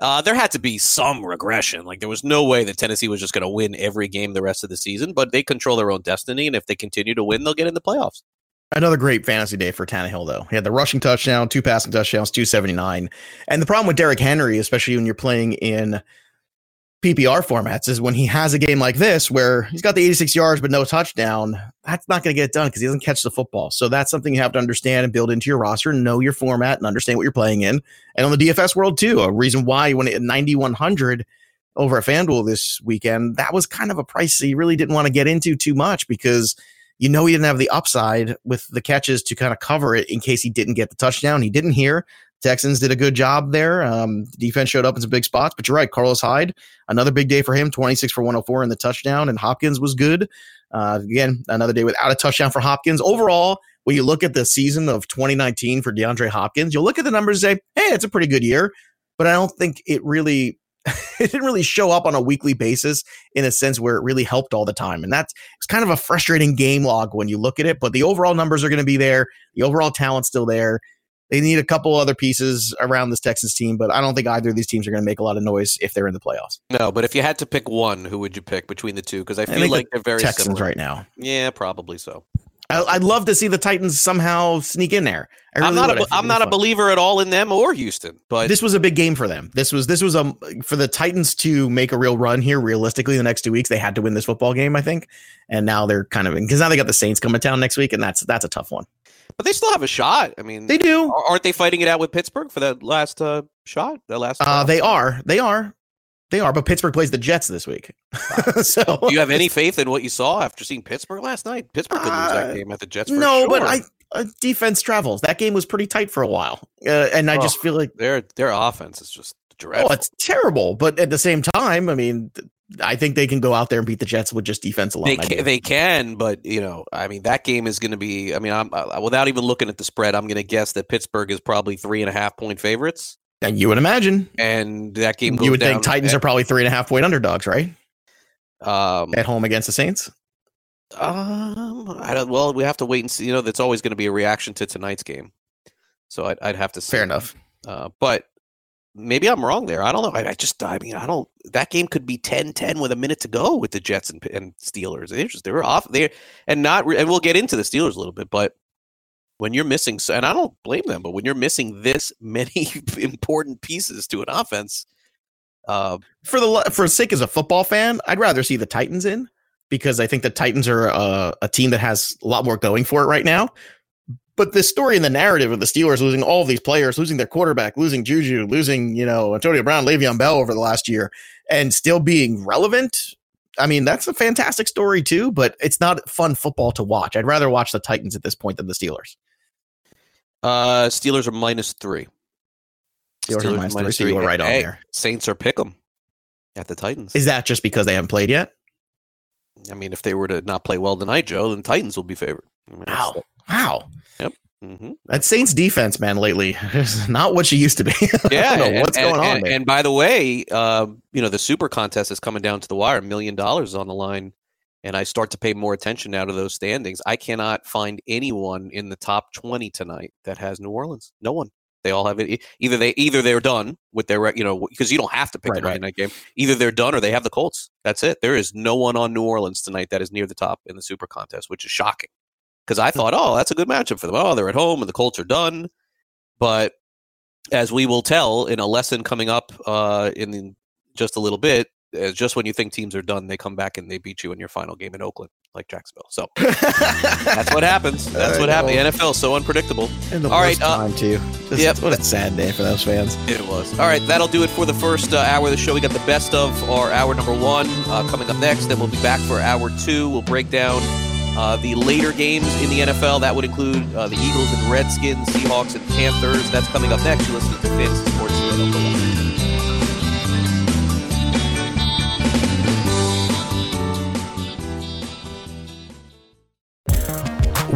uh, there had to be some regression. Like there was no way that Tennessee was just going to win every game the rest of the season, but they control their own destiny. And if they continue to win, they'll get in the playoffs. Another great fantasy day for Tannehill, though. He had the rushing touchdown, two passing touchdowns, 279. And the problem with Derrick Henry, especially when you're playing in PPR formats, is when he has a game like this where he's got the 86 yards but no touchdown, that's not going to get done because he doesn't catch the football. So that's something you have to understand and build into your roster, know your format and understand what you're playing in. And on the DFS world, too, a reason why when it 9,100 over at FanDuel this weekend, that was kind of a price you really didn't want to get into too much because – you know he didn't have the upside with the catches to kind of cover it in case he didn't get the touchdown. He didn't here. Texans did a good job there. Um, the defense showed up in some big spots, but you're right. Carlos Hyde, another big day for him, 26 for 104 in the touchdown, and Hopkins was good. Uh, again, another day without a touchdown for Hopkins. Overall, when you look at the season of 2019 for DeAndre Hopkins, you'll look at the numbers and say, hey, it's a pretty good year. But I don't think it really it didn't really show up on a weekly basis in a sense where it really helped all the time. And that's it's kind of a frustrating game log when you look at it, but the overall numbers are going to be there. The overall talent's still there. They need a couple other pieces around this Texas team, but I don't think either of these teams are going to make a lot of noise if they're in the playoffs. No, but if you had to pick one, who would you pick between the two? Because I feel I like they're very Texans similar. right now. Yeah, probably so. I'd love to see the Titans somehow sneak in there. Really I'm not. A, I'm not a believer at all in them or Houston, but this was a big game for them. This was this was a for the Titans to make a real run here. Realistically, the next two weeks they had to win this football game, I think, and now they're kind of because now they got the Saints coming town next week, and that's that's a tough one. But they still have a shot. I mean, they do. Aren't they fighting it out with Pittsburgh for that last uh, shot? That last. Uh, they are. They are. They are, but Pittsburgh plays the Jets this week. so, do you have any faith in what you saw after seeing Pittsburgh last night? Pittsburgh could lose that uh, game at the Jets. no, sure. but I uh, defense travels. That game was pretty tight for a while, uh, and I oh, just feel like their their offense is just dreadful. Oh, it's terrible. But at the same time, I mean, I think they can go out there and beat the Jets with just defense alone. They can, they can, but you know, I mean, that game is going to be. I mean, I'm uh, without even looking at the spread, I'm going to guess that Pittsburgh is probably three and a half point favorites. And you would imagine, and that game. you would think Titans are probably three and a half point underdogs, right? Um, at home against the Saints. Um, I don't. Well, we have to wait and see. You know, that's always going to be a reaction to tonight's game. So I'd, I'd have to. See. Fair enough. Uh, but maybe I'm wrong there. I don't know. I, I, just, I mean, I don't. That game could be 10-10 with a minute to go with the Jets and, and Steelers. They're just they're off there, and not. And we'll get into the Steelers a little bit, but when you're missing, and I don't blame them, but when you're missing this many important pieces to an offense, uh, for the for sake as a football fan, I'd rather see the Titans in because I think the Titans are a, a team that has a lot more going for it right now. But the story and the narrative of the Steelers losing all these players, losing their quarterback, losing Juju, losing, you know, Antonio Brown, Le'Veon Bell over the last year, and still being relevant. I mean, that's a fantastic story too, but it's not fun football to watch. I'd rather watch the Titans at this point than the Steelers. Uh, Steelers are minus three. Steelers, Steelers are minus, minus three. three. Were right hey, on there. Saints are pick them at the Titans. Is that just because they haven't played yet? I mean, if they were to not play well tonight, Joe, then Titans will be favored. I mean, wow. Wow. Yep. Mm-hmm. That Saints defense, man, lately is not what she used to be. yeah, and, what's and, going on. And, and, by the way, uh, you know the Super Contest is coming down to the wire. A million dollars on the line, and I start to pay more attention now to those standings. I cannot find anyone in the top twenty tonight that has New Orleans. No one. They all have it. Either they either they're done with their you know because you don't have to pick right, the right. night game. Either they're done or they have the Colts. That's it. There is no one on New Orleans tonight that is near the top in the Super Contest, which is shocking because I thought, oh, that's a good matchup for them. Oh, they're at home and the Colts are done. But as we will tell in a lesson coming up uh, in just a little bit, just when you think teams are done, they come back and they beat you in your final game in Oakland, like Jacksonville. So that's what happens. That's what happens. The NFL is so unpredictable. And the All worst right, uh, time too. Just, yep. What a sad day for those fans. It was. All right, that'll do it for the first uh, hour of the show. We got the best of our hour number one uh, coming up next. Then we'll be back for hour two. We'll break down uh, the later games in the NFL, that would include uh, the Eagles and Redskins, Seahawks and Panthers. That's coming up next. You're listening to Fantasy Sports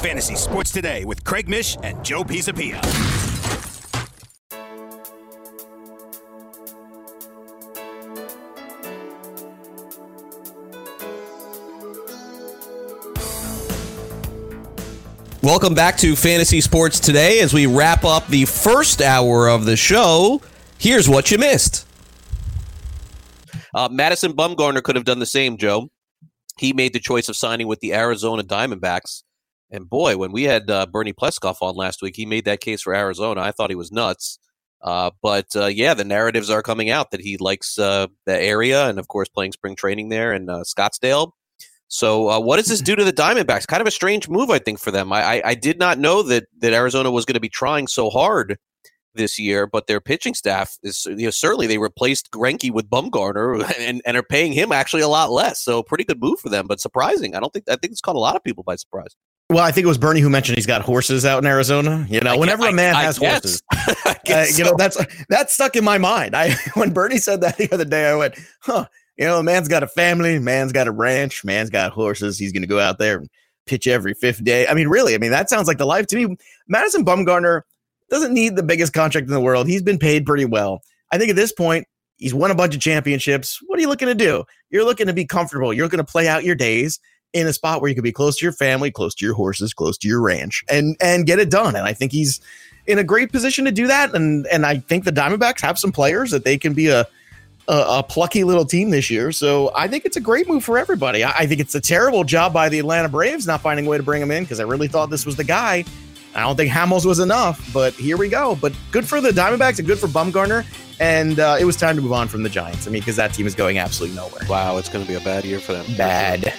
Fantasy Sports Today with Craig Mish and Joe Pisapia. Welcome back to Fantasy Sports Today as we wrap up the first hour of the show. Here's what you missed. Uh, Madison Bumgarner could have done the same, Joe. He made the choice of signing with the Arizona Diamondbacks and boy, when we had uh, Bernie Pleskoff on last week, he made that case for Arizona. I thought he was nuts. Uh, but uh, yeah, the narratives are coming out that he likes uh, the area and, of course, playing spring training there in uh, Scottsdale. So, uh, what does this do to the Diamondbacks? Kind of a strange move, I think, for them. I, I, I did not know that that Arizona was going to be trying so hard this year, but their pitching staff is you know, certainly they replaced Greinke with Bumgarner and, and are paying him actually a lot less. So, pretty good move for them, but surprising. I don't think I think it's caught a lot of people by surprise. Well, I think it was Bernie who mentioned he's got horses out in Arizona. You know, I whenever a man I, has I horses, uh, you know that's that stuck in my mind. I when Bernie said that the other day, I went, "Huh." You know, a man's got a family, man's got a ranch, man's got horses. He's going to go out there and pitch every fifth day. I mean, really, I mean that sounds like the life to me. Madison Bumgarner doesn't need the biggest contract in the world. He's been paid pretty well. I think at this point, he's won a bunch of championships. What are you looking to do? You're looking to be comfortable. You're looking to play out your days in a spot where you can be close to your family, close to your horses, close to your ranch, and and get it done. And I think he's in a great position to do that. And and I think the Diamondbacks have some players that they can be a a, a plucky little team this year. So I think it's a great move for everybody. I, I think it's a terrible job by the Atlanta Braves not finding a way to bring him in because I really thought this was the guy. I don't think Hamels was enough, but here we go. But good for the Diamondbacks and good for Bumgarner. and uh, it was time to move on from the Giants. I mean, because that team is going absolutely nowhere. Wow, it's going to be a bad year for them. Bad.